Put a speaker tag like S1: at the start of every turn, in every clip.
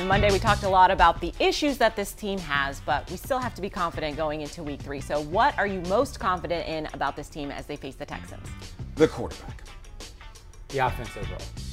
S1: On Monday, we talked a lot about the issues that this team has, but we still have to be confident going into week three. So, what are you most confident in about this team as they face the Texans?
S2: The quarterback.
S3: The offense overall.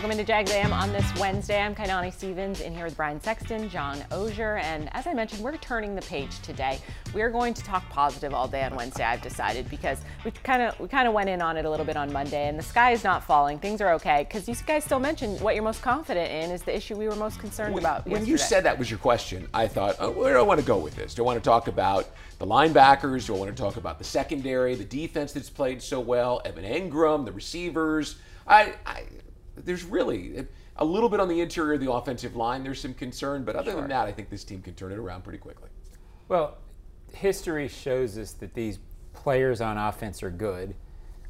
S1: Welcome into Jags AM on this Wednesday. I'm Kainani Stevens in here with Brian Sexton, John Oehser, and as I mentioned, we're turning the page today. We are going to talk positive all day on Wednesday. I've decided because we kind of we kind of went in on it a little bit on Monday, and the sky is not falling. Things are okay because you guys still mentioned what you're most confident in is the issue we were most concerned
S2: when,
S1: about.
S2: When
S1: yesterday.
S2: you said that was your question, I thought, oh, where do I want to go with this? Do I want to talk about the linebackers? Do I want to talk about the secondary, the defense that's played so well, Evan Engram, the receivers? I, I there's really a little bit on the interior of the offensive line. There's some concern, but other
S1: Sure.
S2: than that, I think this team can turn it around pretty quickly.
S3: Well, history shows us that these players on offense are good.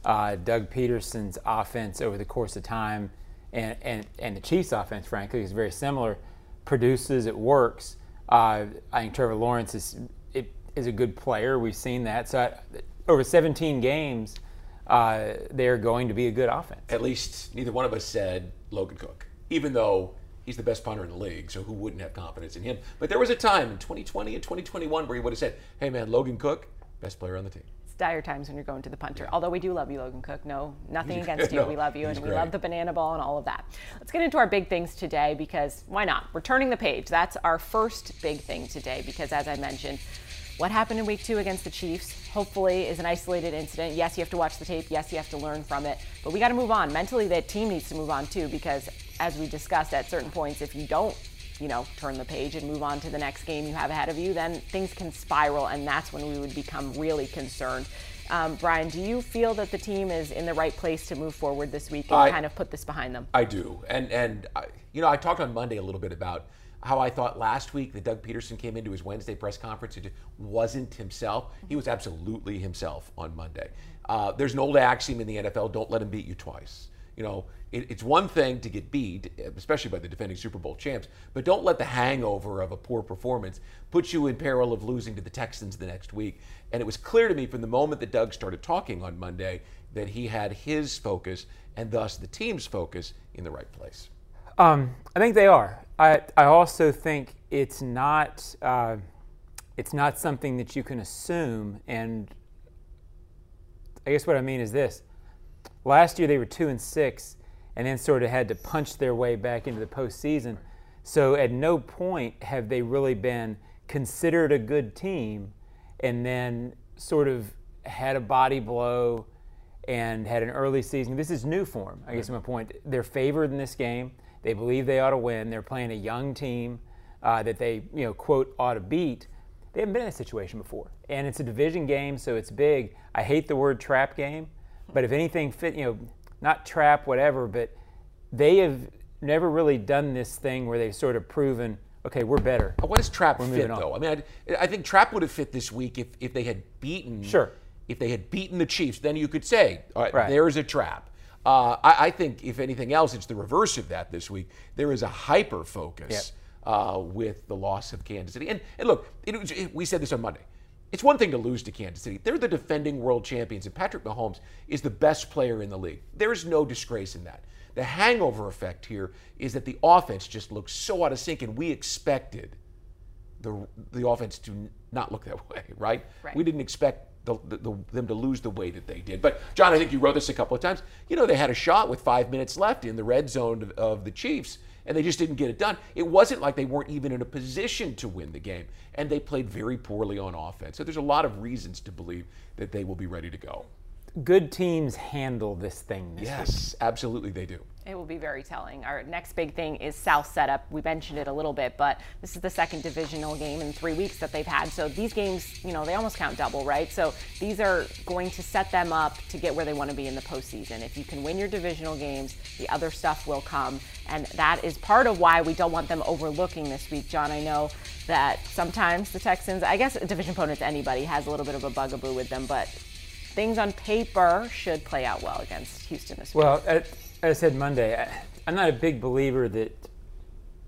S3: Uh, Doug Pederson's offense over the course of time, and, and, and the Chiefs' offense, frankly, is very similar. Produces, it works. Uh, I think Trevor Lawrence is it, is a good player. We've seen that. So I, over 17 games, uh, they're going to be a good offense.
S2: At least neither one of us said Logan Cooke, even though he's the best punter in the league, so who wouldn't have confidence in him? But there was a time in 2020 and 2021 where he would have said, hey man, Logan Cooke, best player on the team.
S1: It's dire times when you're going to the punter. Although we do love you, Logan Cooke. No, nothing against you.
S2: No,
S1: we love you, and
S2: he's
S1: we love the banana ball and all of that. Let's get into our big things today because why not? We're turning the page. That's our first big thing today because, as I mentioned, what happened in week two against the Chiefs hopefully is an isolated incident. Yes, you have to watch the tape. Yes, you have to learn from it. But we got to move on. Mentally, that team needs to move on too because, as we discussed at certain points, if you don't you know, turn the page and move on to the next game you have ahead of you, then things can spiral, and that's when we would become really concerned. Um, Brian, do you feel that the team is in the right place to move forward this week and
S2: I-
S1: kind of put this behind them?
S2: I do, and and I, you know, I talked on Monday a little bit about how I thought last week that Doug Pederson came into his Wednesday press conference and just wasn't himself. He was absolutely himself on Monday. Uh, there's an old axiom in the NFL: don't let him beat you twice. You know, it, it's one thing to get beat, especially by the defending Super Bowl champs, but don't let the hangover of a poor performance put you in peril of losing to the Texans the next week. And it was clear to me from the moment that Doug started talking on Monday that he had his focus and thus the team's focus in the right place.
S3: Um, I think they are. I, also think it's not uh, it's not something that you can assume. And I guess what I mean is this: last year they were two and six, and then sort of had to punch their way back into the postseason. So at no point have they really been considered a good team, and then sort of had a body blow and had an early season. This is new for them. I guess my point. They're favored in this game. They believe they ought to win. They're playing a young team uh, that they, you know, quote, ought to beat. They haven't been in a situation before, and it's a division game, so it's big. I hate the word trap game, but if anything, fit, you know, not trap, whatever, but they have never really done this thing where they've sort of proven, okay, we're better.
S2: What does Trap
S3: We're
S2: fit though? I mean, I, I think Trap would have fit this week if, if they had beaten.
S3: Sure.
S2: If they had beaten the Chiefs, then you could say, all right,
S3: Right.
S2: there's a trap. Uh, I, I think if anything else, it's the reverse of that this week. There is a hyper focus uh, with the loss of Kansas City. And, and look, it it- we said this on Monday. It's one thing to lose to Kansas City. They're the defending world champions, and Patrick Mahomes is the best player in the league. There is no disgrace in that. The hangover effect here is that the offense just looks so out of sync, and we expected the the offense to not look that way, right?
S1: Right.
S2: We didn't expect the, the, the, them to lose the way that they did. But John, I think you wrote this a couple of times. You know, they had a shot with five minutes left in the red zone of, of the Chiefs, and they just didn't get it done. It wasn't like they weren't even in a position to win the game, and they played very poorly on offense. So there's a lot of reasons to believe that they will be ready to go.
S3: Good teams handle this thing. This week.
S2: Yes, absolutely, they do.
S1: It will be very telling. Our next big thing is South setup. We mentioned it a little bit, but this is the second divisional game in three weeks that they've had. So these games, you know, they almost count double, right? So these are going to set them up to get where they want to be in the postseason. If you can win your divisional games, the other stuff will come. And that is part of why we don't want them overlooking this week. John, I know that sometimes the Texans, I guess a division opponent to anybody has a little bit of a bugaboo with them, but things on paper should play out well against Houston this week.
S3: Well, as I said Monday, I- I'm not a big believer that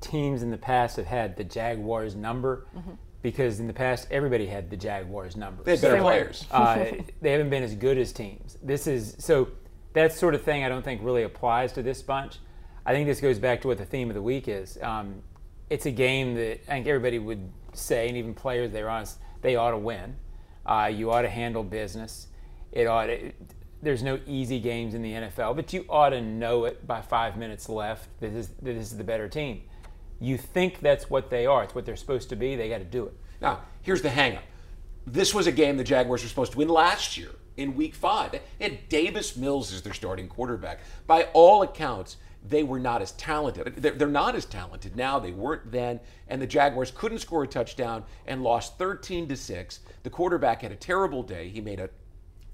S3: teams in the past have had the Jaguars number
S1: Mm-hmm.
S3: because in the past everybody had the Jaguars number.
S2: They had better
S1: They were.
S2: players.
S3: uh, they haven't been as good as teams. This is so that sort of thing I don't think really applies to this bunch. I think this goes back to what the theme of the week is. Um, it's a game that I think everybody would say, and even players, they're honest, they ought to win. Uh, you ought to handle business. It ought to, there's no easy games in the NFL, but you ought to know it by five minutes left. This is this is the better team. You think that's what they are. It's what they're supposed to be. They got to do it.
S2: Now, here's the hangup. This was a game the Jaguars were supposed to win last year in week five. And Davis Mills is their starting quarterback. By all accounts, they were not as talented. They're they're not as talented now. They weren't then. And the Jaguars couldn't score a touchdown and lost 13 to 6. The quarterback had a terrible day. He made a,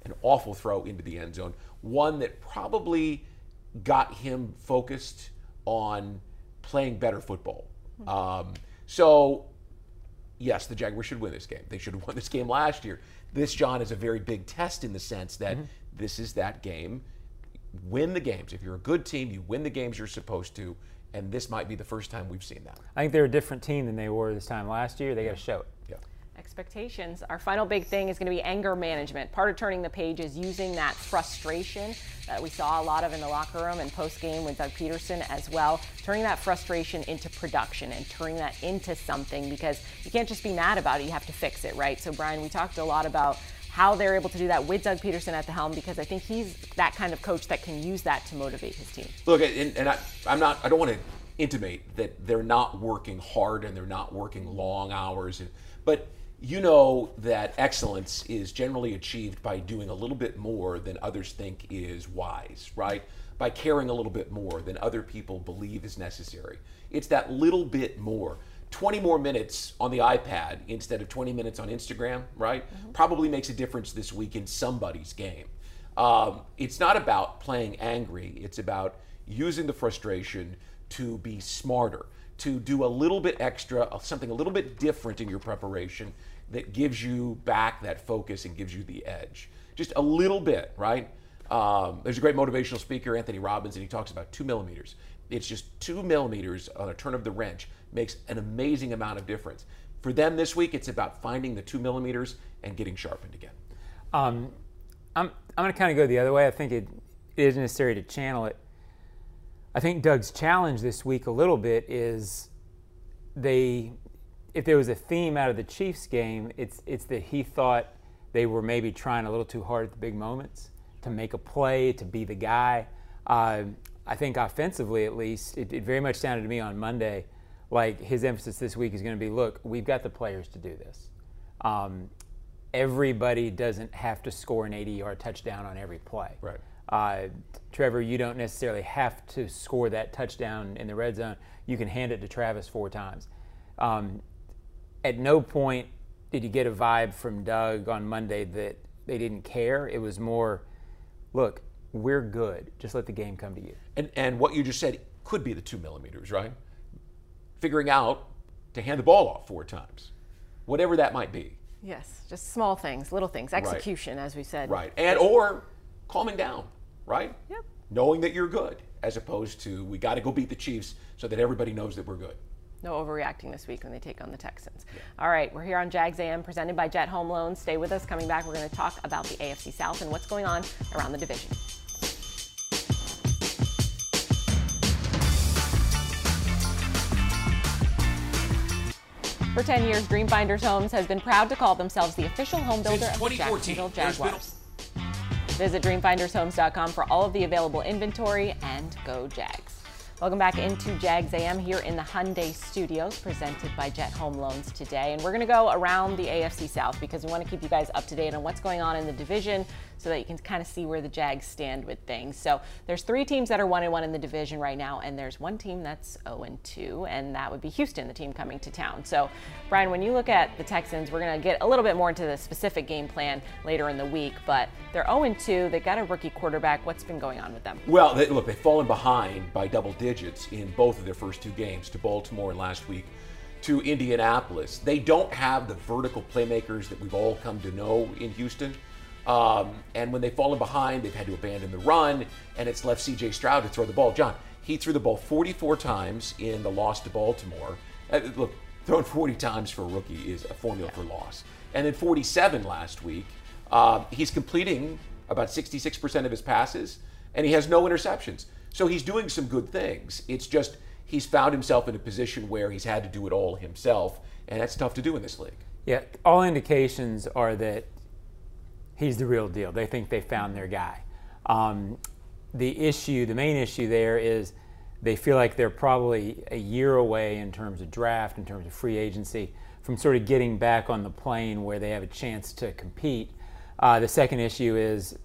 S2: an awful throw into the end zone, one that probably got him focused on playing better football. Um, so yes, the Jaguars should win this game. They should have won this game last year. This, John, is a very big test in the sense that this is that game. Win the games. If you're a good team, you win the games you're supposed to. And this might be the first time we've seen that.
S3: I think they're a different team than they were this time last year. They got to show it.
S1: Expectations. Our final big thing is going to be anger management. Part of turning the page is using that frustration that we saw a lot of in the locker room and post game with Doug Pederson as well. Turning that frustration into production and turning that into something because you can't just be mad about it, you have to fix it, right? So, Brian, we talked a lot about how they're able to do that with Doug Pederson at the helm because I think he's that kind of coach that can use that to motivate his team.
S2: Look, and, and I, I'm not. I don't want to intimate that they're not working hard and they're not working long hours, but you know that excellence is generally achieved by doing a little bit more than others think is wise, right? By caring a little bit more than other people believe is necessary. It's that little bit more. 20 more minutes on the iPad instead of 20 minutes on Instagram, right? Probably makes a difference this week in somebody's game. Um, it's not about playing angry, it's about using the frustration to be smarter, to do a little bit extra, something a little bit different in your preparation that gives you back that focus and gives you the edge. Just a little bit, right? Um, there's a great motivational speaker, Anthony Robbins, and he talks about two millimeters. It's just two millimeters on a turn of the wrench makes an amazing amount of difference. For them this week, it's about finding the two millimeters and getting sharpened again.
S3: Um, I'm, I'm going to kind of go the other way. I think it is necessary to channel it. I think Doug's challenge this week a little bit is they, if there was a theme out of the Chiefs game, it's it's that he thought they were maybe trying a little too hard at the big moments to make a play, to be the guy. Uh, I think offensively, at least, it, it very much sounded to me on Monday like his emphasis this week is going to be, look, we've got the players to do this. Um, everybody doesn't have to score an 80-yard touchdown on every play.
S2: Right.
S3: Uh, Trevor, you don't necessarily have to score that touchdown in the red zone. You can hand it to Travis four times. Um, at no point did you get a vibe from Doug on Monday that they didn't care. It was more, look, we're good. Just let the game come to you.
S2: And, and what you just said could be the two millimeters, right? Figuring out to hand the ball off four times, whatever that might be,
S1: Yes, just small things, little things, execution, as we said.
S2: right? And or calming down, right?
S1: Yep.
S2: Knowing that you're good, as opposed to we got to go beat the Chiefs so that everybody knows that we're good.
S1: No overreacting this week when they take on the Texans. All right, we're here on Jags AM presented by Jet Home Loans. Stay with us. Coming back, we're going to talk about the AFC South and what's going on around the division. For 10 years, Dream Finders Homes has been proud to call themselves the official home builder of the Jacksonville
S2: there's been a-
S1: Jaguars. Visit dreamfindershomes.com for all of the available inventory and go Jags. Welcome back into Jags AM here in the Hyundai Studios, presented by Jet Home Loans today. And we're going to go around the AFC South because we want to keep you guys up to date on what's going on in the division so that you can kind of see where the Jags stand with things. So there's three teams that are 1 and 1 in the division right now, and there's one team that's 0 and 2, and that would be Houston, the team coming to town. So, Brian, when you look at the Texans, we're going to get a little bit more into the specific game plan later in the week, but they're 0 and 2. They got a rookie quarterback. What's been going on with them?
S2: Well, they, look, they've fallen behind by double digits in both of their first two games to Baltimore last week to Indianapolis. They don't have the vertical playmakers that we've all come to know in Houston. Um, and when they've fallen behind, they've had to abandon the run, and it's left C.J. Stroud to throw the ball. John, he threw the ball 44 times in the loss to Baltimore. Uh, look, throwing 40 times for a rookie is a formula for loss. And then 47 last week. Uh, he's completing about 66% of his passes, and he has no interceptions. So he's doing some good things. It's just he's found himself in a position where he's had to do it all himself, and that's tough to do in this league.
S3: Yeah, all indications are that he's the real deal. They think they found their guy. Um, the issue, the main issue there is they feel like they're probably a year away in terms of draft, in terms of free agency, from sort of getting back on the plane where they have a chance to compete. Uh, the second issue is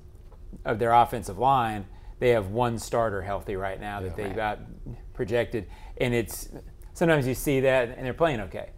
S3: of their offensive line. They have one starter healthy right now that they've got projected, and it's sometimes you see that and they're playing okay.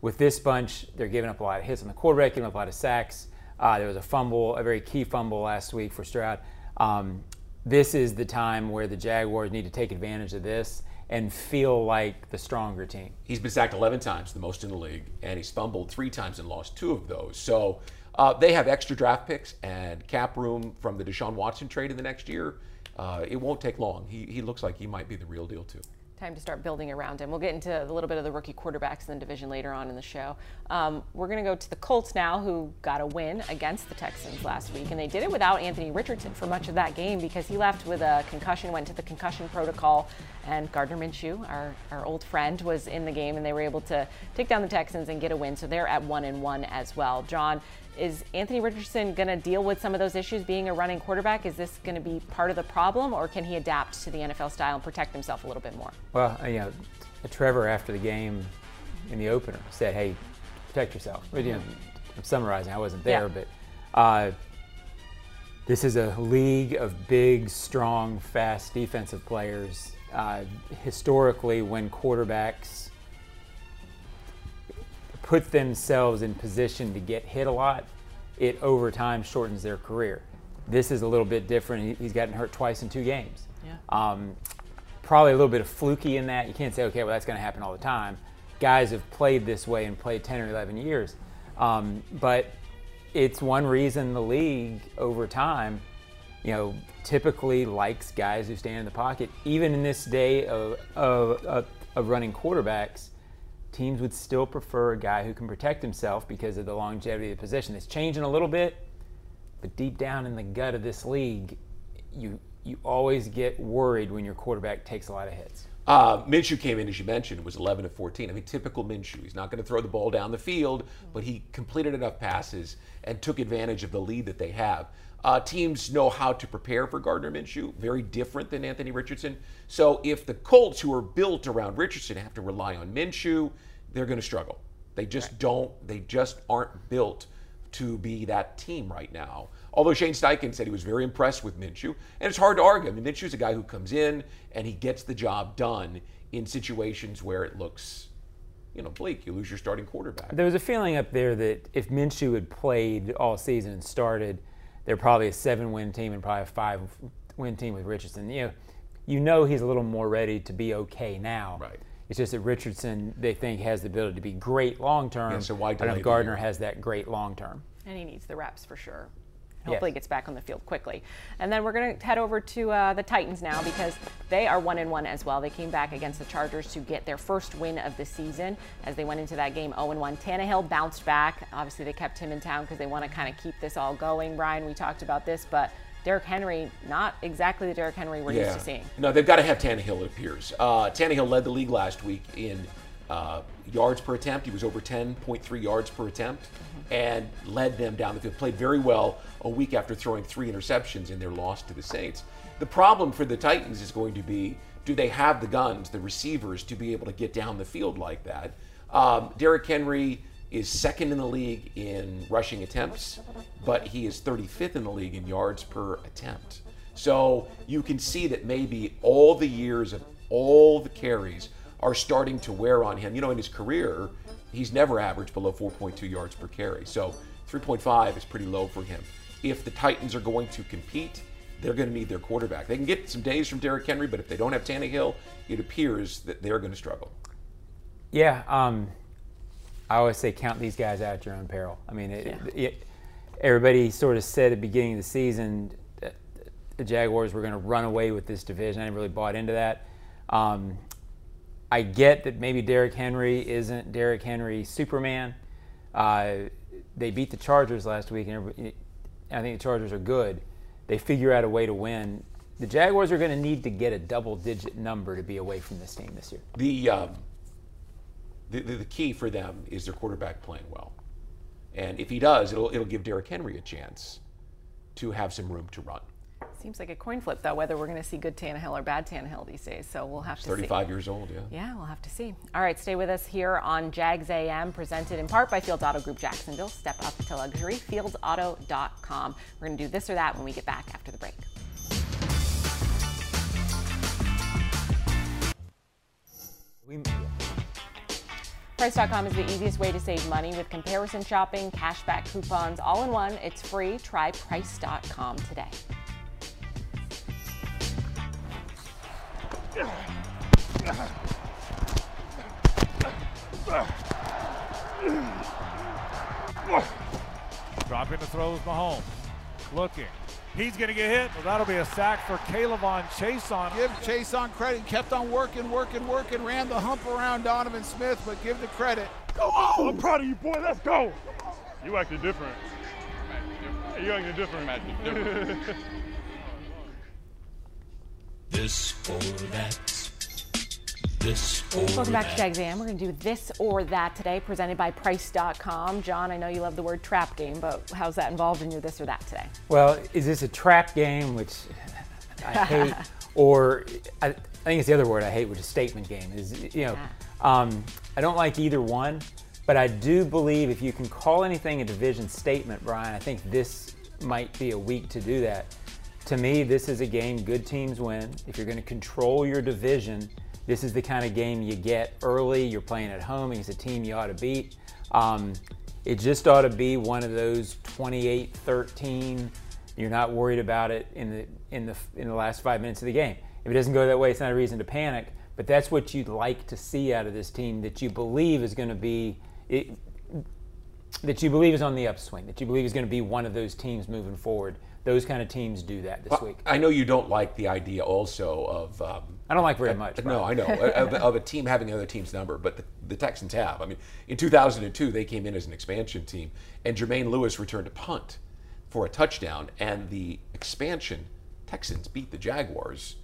S3: With this bunch, they're giving up a lot of hits on the quarterback, giving up a lot of sacks. Uh, there was a fumble, a very key fumble last week for Stroud. Um, this is the time where the Jaguars need to take advantage of this and feel like the stronger team.
S2: He's been sacked 11 times, the most in the league, and he's fumbled three times and lost two of those. So uh, they have extra draft picks and cap room from the Deshaun Watson trade in the next year. Uh, it won't take long. He, he looks like he might be the real deal, too
S1: time to start building around him. We'll get into a little bit of the rookie quarterbacks in the division later on in the show. Um, we're going to go to the Colts now, who got a win against the Texans last week, and they did it without Anthony Richardson for much of that game because he left with a concussion, went to the concussion protocol, and Gardner Minshew, our, our old friend, was in the game, and they were able to take down the Texans and get a win. So they're at one and one as well. John, is Anthony Richardson going to deal with some of those issues being a running quarterback? Is this going to be part of the problem, or can he adapt to the NFL style and protect himself a little bit more?
S3: Well, you know, Trevor after the game in the opener said, "Hey, protect yourself." You know, I'm summarizing. I wasn't there, yeah. but uh, this is a league of big, strong, fast defensive players. Uh, historically, when quarterbacks put themselves in position to get hit a lot, it over time shortens their career. This is a little bit different. He's gotten hurt twice in two games.
S1: Yeah.
S3: Um, probably a little bit of fluky in that. You can't say, okay, well, that's going to happen all the time. Guys have played this way and played 10 or 11 years. Um, but it's one reason the league over time, you know, typically likes guys who stand in the pocket. Even in this day of, of, of running quarterbacks, teams would still prefer a guy who can protect himself because of the longevity of the position. It's changing a little bit, but deep down in the gut of this league, you you always get worried when your quarterback takes a lot of hits.
S2: Uh, Minshew came in, as you mentioned, was 11 of 14. I mean, typical Minshew. He's not going to throw the ball down the field, but he completed enough passes and took advantage of the lead that they have. Uh, teams know how to prepare for Gardner Minshew, very different than Anthony Richardson. So if the Colts, who are built around Richardson, have to rely on Minshew, they're going to struggle. They just right. don't. They just aren't built to be that team right now. Although Shane Steichen said he was very impressed with Minshew, and it's hard to argue. I mean, Minshew's a guy who comes in and he gets the job done in situations where it looks, you know, bleak. You lose your starting quarterback.
S3: There was a feeling up there that if Minshew had played all season and started, they're probably a seven-win team and probably a five-win team with Richardson. You know, you know he's a little more ready to be okay now.
S2: Right.
S3: It's just that Richardson, they think, has the ability to be great long term.
S2: Yeah, so why
S3: I don't know if Gardner has that great long term.
S1: And he needs the reps for sure. Hopefully, yes. gets back on the field quickly. And then we're going to head over to uh, the Titans now because they are one and one as well. They came back against the Chargers to get their first win of the season as they went into that game 0 1. Tannehill bounced back. Obviously, they kept him in town because they want to kind of keep this all going. Brian, we talked about this, but Derrick Henry, not exactly the Derrick Henry we're yeah. used to seeing.
S2: No, they've got to have Tannehill, it appears. Uh, Tannehill led the league last week in uh, yards per attempt. He was over 10.3 yards per attempt mm-hmm. and led them down the field. Played very well a week after throwing three interceptions in their loss to the Saints. The problem for the Titans is going to be do they have the guns, the receivers, to be able to get down the field like that? Um, Derrick Henry is second in the league in rushing attempts, but he is 35th in the league in yards per attempt. So you can see that maybe all the years of all the carries are starting to wear on him. You know, in his career, he's never averaged below 4.2 yards per carry. So 3.5 is pretty low for him. If the Titans are going to compete, they're going to need their quarterback. They can get some days from Derrick Henry, but if they don't have Tannehill, it appears that they're going to struggle.
S3: Yeah, um, I always say count these guys out at your own peril. I mean, it, yeah. it, everybody sort of said at the beginning of the season the Jaguars were going to run away with this division. I didn't really bought into that. Um, I get that maybe Derrick Henry isn't Derrick Henry Superman. Uh, they beat the Chargers last week, and I think the Chargers are good. They figure out a way to win. The Jaguars are going to need to get a double-digit number to be away from this team this year.
S2: The, um, the, the, the key for them is their quarterback playing well, and if he does, it'll it'll give Derrick Henry a chance to have some room to run.
S1: Seems like a coin flip, though, whether we're going to see good Tannehill or bad Tannehill these days. So we'll have to
S2: 35
S1: see.
S2: 35 years old, yeah.
S1: Yeah, we'll have to see. All right, stay with us here on Jags AM, presented in part by Fields Auto Group Jacksonville. Step up to luxury, fieldsauto.com. We're going to do this or that when we get back after the break. Price.com is the easiest way to save money with comparison shopping, cashback coupons, all in one. It's free. Try Price.com today.
S4: Dropping the throws, Mahomes. Looking. He's going to get hit. Well, that'll be a sack for K'Lavon Chaisson.
S5: Give Chaisson credit. Kept on working, working, working. Ran the hump around Donovan Smith, but give the credit.
S6: Go on! I'm proud of you, boy. Let's go. You acting different. You acting different. different.
S7: This or that. This
S1: Welcome back to Jags AM. We're going to do this or that today, presented by Price.com. John, I know you love the word trap game, but how's that involved in your this or that today?
S3: Well, is this a trap game, which I hate, or I, I, think it's the other word I hate, which is statement game. Is you know, um, I don't like either one, but I do believe if you can call anything a division statement, Brian, I think this might be a week to do that. To me, this is a game good teams win. If you're going to control your division this is the kind of game you get early. You're playing at home against a team you ought to beat. Um, it just ought to be one of those 28-13. You're not worried about it in the in the in the last five minutes of the game. If it doesn't go that way, it's not a reason to panic. But that's what you'd like to see out of this team that you believe is going to be it, that you believe is on the upswing. That you believe is going to be one of those teams moving forward. Those kind of teams do that this
S2: well,
S3: week.
S2: I know you don't like the idea also of. Um,
S3: I don't like very much.
S2: Uh, no, I know of, of, a team having another team's number, but the, the, Texans have. I mean, in 2002 they came in as an expansion team, and Jermaine Lewis returned a punt for a touchdown, and the expansion Texans beat the Jaguars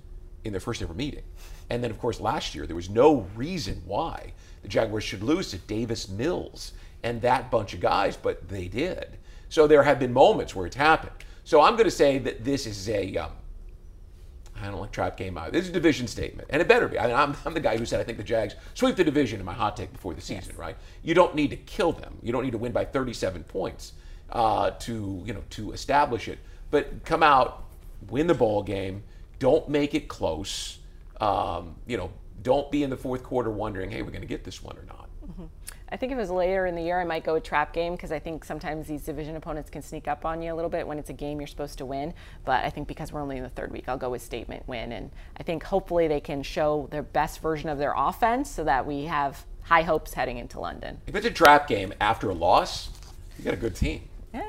S2: in their first ever meeting. And then, of course, last year there was no reason why the Jaguars should lose to Davis Mills and that bunch of guys, but they did. So there have been moments where it's happened. So I'm going to say that this is a. Um, I don't like trap game either. This is a division statement, and it better be. I mean, I'm, I'm, the guy who said I think the Jags sweep the division in my hot take before the season, yes. right? You don't need to kill them. You don't need to win by 37 points uh, to you know to establish it. But come out, win the ball game. Don't make it close. Um, you know, don't be in the fourth quarter wondering, hey, we're going to get this one or not.
S1: Mm-hmm. I think if it was later in the year, I might go a trap game because I think sometimes these division opponents can sneak up on you a little bit when it's a game you're supposed to win. But I think because we're only in the third week, I'll go with statement win. And I think hopefully they can show their best version of their offense so that we have high hopes heading into London.
S2: If it's a trap game after a loss, you got a good team.
S1: Yeah,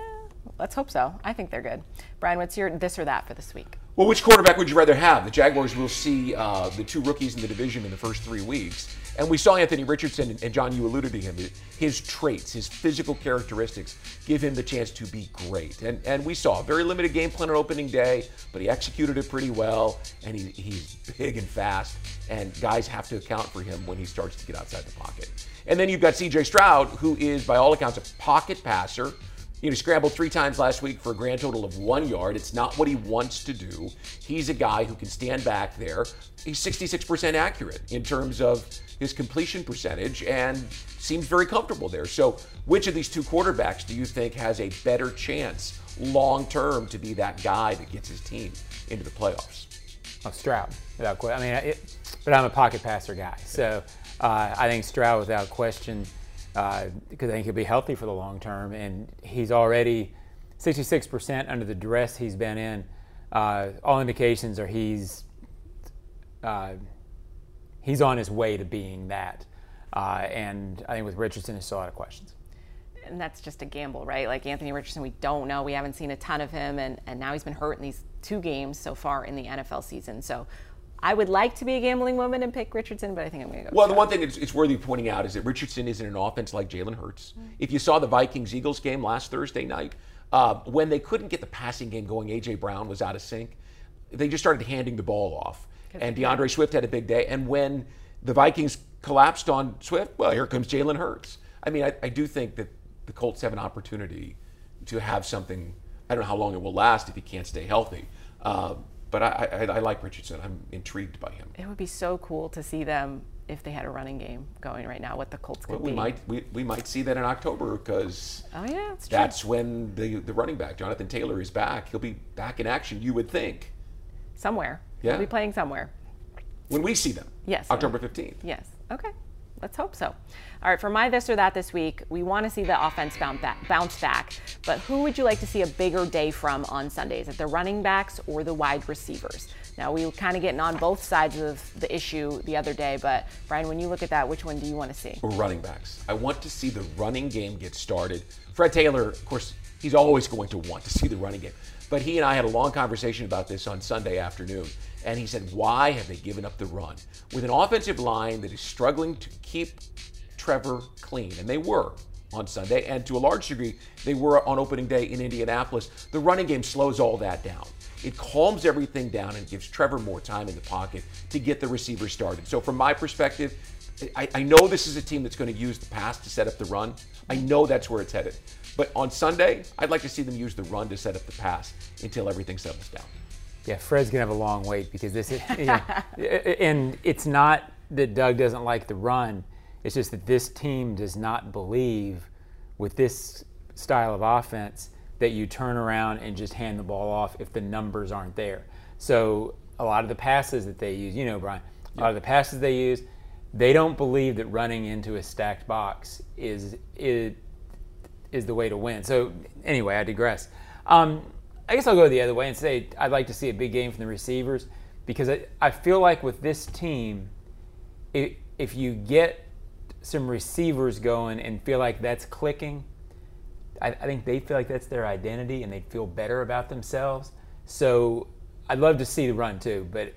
S1: let's hope so. I think they're good. Brian, what's your this or that for this week?
S2: Well, which quarterback would you rather have? The Jaguars will see uh, the two rookies in the division in the first three weeks. And we saw Anthony Richardson, and John, you alluded to him. His traits, his physical characteristics give him the chance to be great. And, and we saw a very limited game plan on opening day, but he executed it pretty well. And he, he's big and fast, and guys have to account for him when he starts to get outside the pocket. And then you've got CJ Stroud, who is, by all accounts, a pocket passer you know, scrambled three times last week for a grand total of one yard. It's not what he wants to do. He's a guy who can stand back there. He's 66% accurate in terms of his completion percentage and seems very comfortable there. So, which of these two quarterbacks do you think has a better chance long term to be that guy that gets his team into the playoffs?
S3: Oh, Stroud, without question. I mean, it, but I'm a pocket passer guy, so uh, I think Stroud, without question uh, because I think he'll be healthy for the long term. And he's already 66% under the duress he's been in. Uh, all indications are he's uh, he's on his way to being that. Uh, and I think with Richardson, there's still a lot of questions.
S1: and that's just a gamble, right? Like Anthony Richardson, we don't know. We haven't seen a ton of him, and, and now he's been hurt in these two games so far in the NFL season. So I would like to be a gambling woman and pick Richardson, but I think I'm going to go.
S2: Well, the one thing it's, it's worthy of pointing out is that Richardson isn't an offense like Jalen Hurts. If you saw the Vikings Eagles game last Thursday night, uh, when they couldn't get the passing game going, AJ Brown was out of sync. They just started handing the ball off, and D'Andre Swift had a big day. And when the Vikings collapsed on Swift, well, here comes Jalen Hurts. I mean, I, I do think that the Colts have an opportunity to have something. I don't know how long it will last if he can't stay healthy. Uh, but I, I, I like Richardson. I'm intrigued by him.
S1: It would be so cool to see them if they had a running game going right now. What the Colts could
S2: Well, we
S1: be.
S2: might we, we might see that in October because
S1: Oh yeah, true.
S2: that's when the the running back Jonathan Taylor is back. He'll be back in action. You would think
S1: somewhere.
S2: Yeah.
S1: We'll be playing somewhere.
S2: when we see them.
S1: Yes.
S2: October fifteenth.
S1: Yes. Okay. Let's hope so. All right, for my this or that this week, we want to see the offense bounce back. But who would you like to see a bigger day from on Sundays? At the running backs or the wide receivers? Now we were kind of getting on both sides of the issue the other day, but Brian, when you look at that, which one do you want to see?
S2: Running backs. I want to see the running game get started. Fred Taylor, of course, he's always going to want to see the running game. But he and I had a long conversation about this on Sunday afternoon. And he said, Why have they given up the run? With an offensive line that is struggling to keep Trevor clean, and they were on Sunday, and to a large degree, they were on opening day in Indianapolis. The running game slows all that down. It calms everything down and gives Trevor more time in the pocket to get the receiver started. So, from my perspective, I, I know this is a team that's going to use the pass to set up the run. I know that's where it's headed. But on Sunday, I'd like to see them use the run to set up the pass until everything settles down.
S3: Yeah, Fred's gonna have a long wait because this is, yeah, and it's not that Doug doesn't like the run. It's just that this team does not believe with this style of offense that you turn around and just hand the ball off if the numbers aren't there. So a lot of the passes that they use, you know, Brian, a lot of the passes they use, they don't believe that running into a stacked box is is is the way to win. So anyway, I digress. Um, I guess I'll go the other way and say I'd like to see a big game from the receivers because I, I feel like with this team, i if you get some receivers going and feel like that's clicking, I, I think they feel like that's their identity and they feel better about themselves. So I'd love to see the run too, but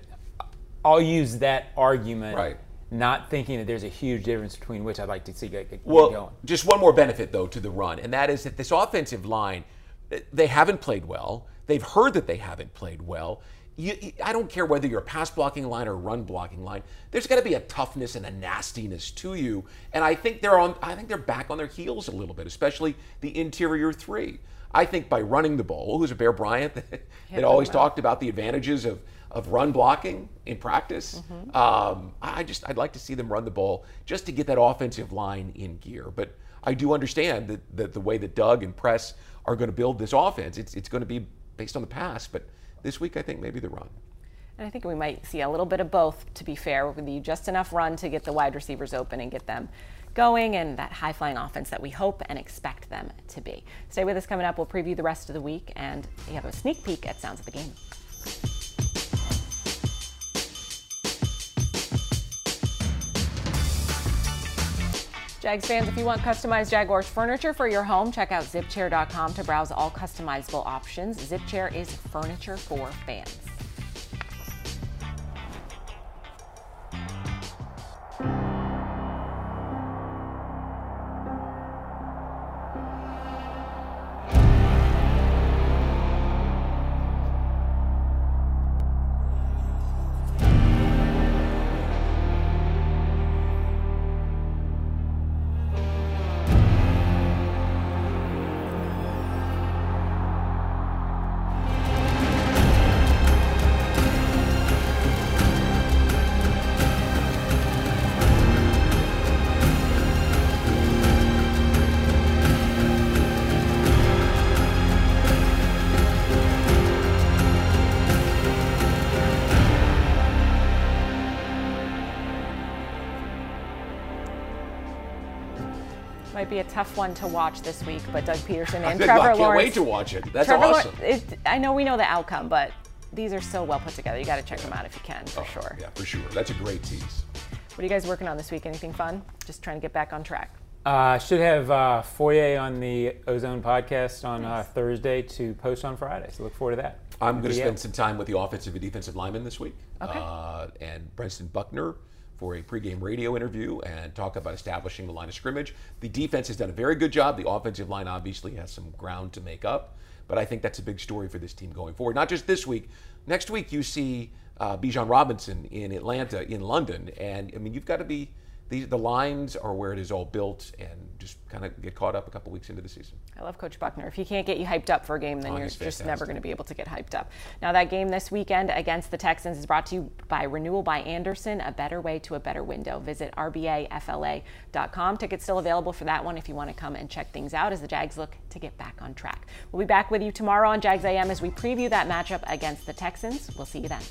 S3: I'll use that argument,
S2: Right.
S3: not thinking that there's a huge difference between which I'd like to see get, get
S2: Well,
S3: going.
S2: just one more benefit though to the run, and that is that this offensive line, they haven't played well. They've heard that they haven't played well. You, I don't care whether you're a pass blocking line or run blocking line. There's got to be a toughness and a nastiness to you, and I think they're on. I think they're back on their heels a little bit, especially the interior three. I think by running the ball, who's a Bear Bryant that, that always talked about the advantages of of run blocking in practice. Um, I I just I'd like to see them run the ball just to get that offensive line in gear. But I do understand that, that the way that Doug and Press are going to build this offense, it's it's going to be based on the pass. But this week, I think maybe the run.
S1: And I think we might see a little bit of both, to be fair, with the just enough run to get the wide receivers open and get them going, and that high flying offense that we hope and expect them to be. Stay with us coming up. We'll preview the rest of the week, and we have a sneak peek at Sounds of the Game. Jags fans, if you want customized Jaguars furniture for your home, check out zipchair.com to browse all customizable options. Zipchair is furniture for fans. Might be a tough one to watch this week, but Doug Pederson and
S2: I
S1: Trevor
S2: can't
S1: Lawrence.
S2: wait to watch it. That's
S1: Trevor Law-
S2: awesome.
S1: it, I know we know the outcome, but these are so well put together. You got to check them out if you can, for sure.
S2: Yeah, for sure. That's a great tease.
S1: What are you guys working on this week? Anything fun? Just trying to get back on track.
S3: Uh, should have uh, Foyé on the O-Zone podcast on uh, Thursday to post on Friday. So look forward to that.
S2: I'm going to
S3: Yeah.
S2: spend some time with the offensive and defensive linemen this week.
S1: Okay.
S2: Uh, and Brentson Buckner for a pregame radio interview and talk about establishing the line of scrimmage. The defense has done a very good job. The offensive line obviously has some ground to make up. But I think that's a big story for this team going forward. Not just this week. Next week, you see uh, Bijan Robinson in Atlanta, in London. And, I mean, you've got to be. The, the lines are where it is all built and just kind of get caught up a couple weeks into the season.
S1: I love Coach Buckner. If he can't get you hyped up for a game, then
S2: Oh,
S1: you're just
S2: fantastic.
S1: never going to be able to get hyped up. Now, that game this weekend against the Texans is brought to you by Renewal by Andersen, a better way to a better window. Visit rbafla.com. Tickets still available for that one if you want to come and check things out as the Jags look to get back on track. We'll be back with you tomorrow on Jags AM as we preview that matchup against the Texans. We'll see you then.